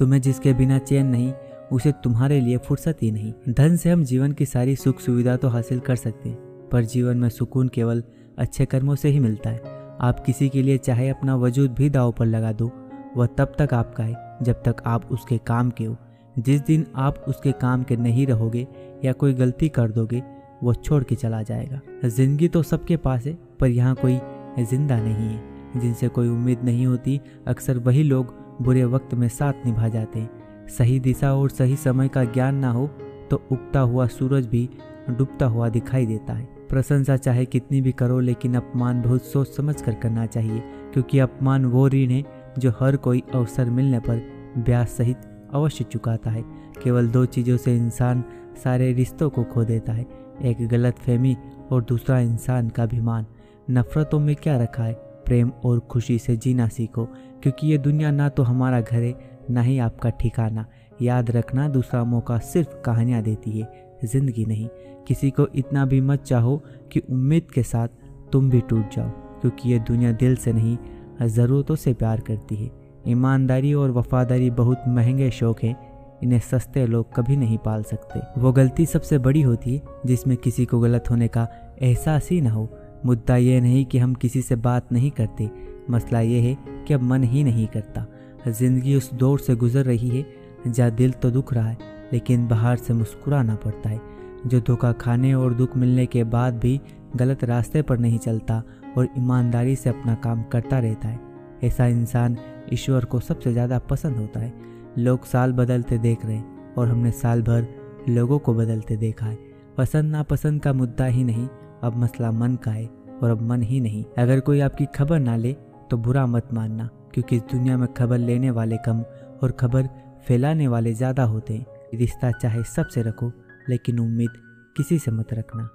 तुम्हें जिसके बिना चैन नहीं, उसे तुम्हारे लिए फुर्सत ही नहीं। धन से हम जीवन की सारी सुख सुविधा तो हासिल कर सकते हैं, पर जीवन में सुकून केवल अच्छे कर्मों से ही मिलता है। आप किसी के लिए चाहे अपना वजूद भी दाव पर लगा दो, वह तब तक आपका है, जब तक आप उसके काम के हो। जिस दिन आप उसके काम के नहीं रहोगे या कोई गलती कर दोगे वो छोड़ के चला जाएगा। ज़िंदगी तो सबके पास है, पर यहाँ कोई ज़िंदा नहीं है। जिनसे कोई उम्मीद नहीं होती, अक्सर वही लोग बुरे वक्त में साथ निभा जाते। सही दिशा और सही समय का ज्ञान ना हो तो उगता हुआ सूरज भी डूबता हुआ दिखाई देता है। प्रशंसा चाहे कितनी भी करो, लेकिन अपमान बहुत सोच समझ कर करना चाहिए, क्योंकि अपमान वो ऋण है जो हर कोई अवसर मिलने पर ब्याज सहित अवश्य चुकाता है। केवल दो चीज़ों से इंसान सारे रिश्तों को खो देता है, एक गलत फहमी और दूसरा इंसान का अभिमान। नफरतों में क्या रखा है? प्रेम और खुशी से जीना सीखो, क्योंकि ये दुनिया ना तो हमारा घर है, ना ही आपका ठिकाना। याद रखना, दूसरा मौका सिर्फ़ कहानियाँ देती है, ज़िंदगी नहीं। किसी को इतना भी मत चाहो कि उम्मीद के साथ तुम भी टूट जाओ, क्योंकि ये दुनिया दिल से नहीं, ज़रूरतों से प्यार करती है। ईमानदारी और वफादारी बहुत महँगे शौक हैं, इन्हें सस्ते लोग कभी नहीं पाल सकते। वो गलती सबसे बड़ी होती है, जिसमें किसी को गलत होने का एहसास ही ना हो। मुद्दा ये नहीं कि हम किसी से बात नहीं करते। मसला ये है कि अब मन ही नहीं करता। ज़िंदगी उस दौर से गुजर रही है, जहाँ दिल तो दुख रहा है, लेकिन बाहर से मुस्कुराना पड़ता है। जो धोखा खाने और दुख मिलने के बाद भी गलत रास्ते पर नहीं चलता और ईमानदारी से अपना काम करता रहता है। ऐसा इंसान ईश्वर को सबसे ज़्यादा पसंद होता है। लोग साल बदलते देख रहे हैं और हमने साल भर लोगों को बदलते देखा है। पसंद नापसंद का मुद्दा ही नहीं अब मसला मन का है और अब मन ही नहीं। अगर कोई आपकी खबर ना ले तो बुरा मत मानना, क्योंकि इस दुनिया में खबर लेने वाले कम और खबर फैलाने वाले ज़्यादा होते हैं। रिश्ता चाहे सबसे रखो, लेकिन उम्मीद किसी से मत रखना।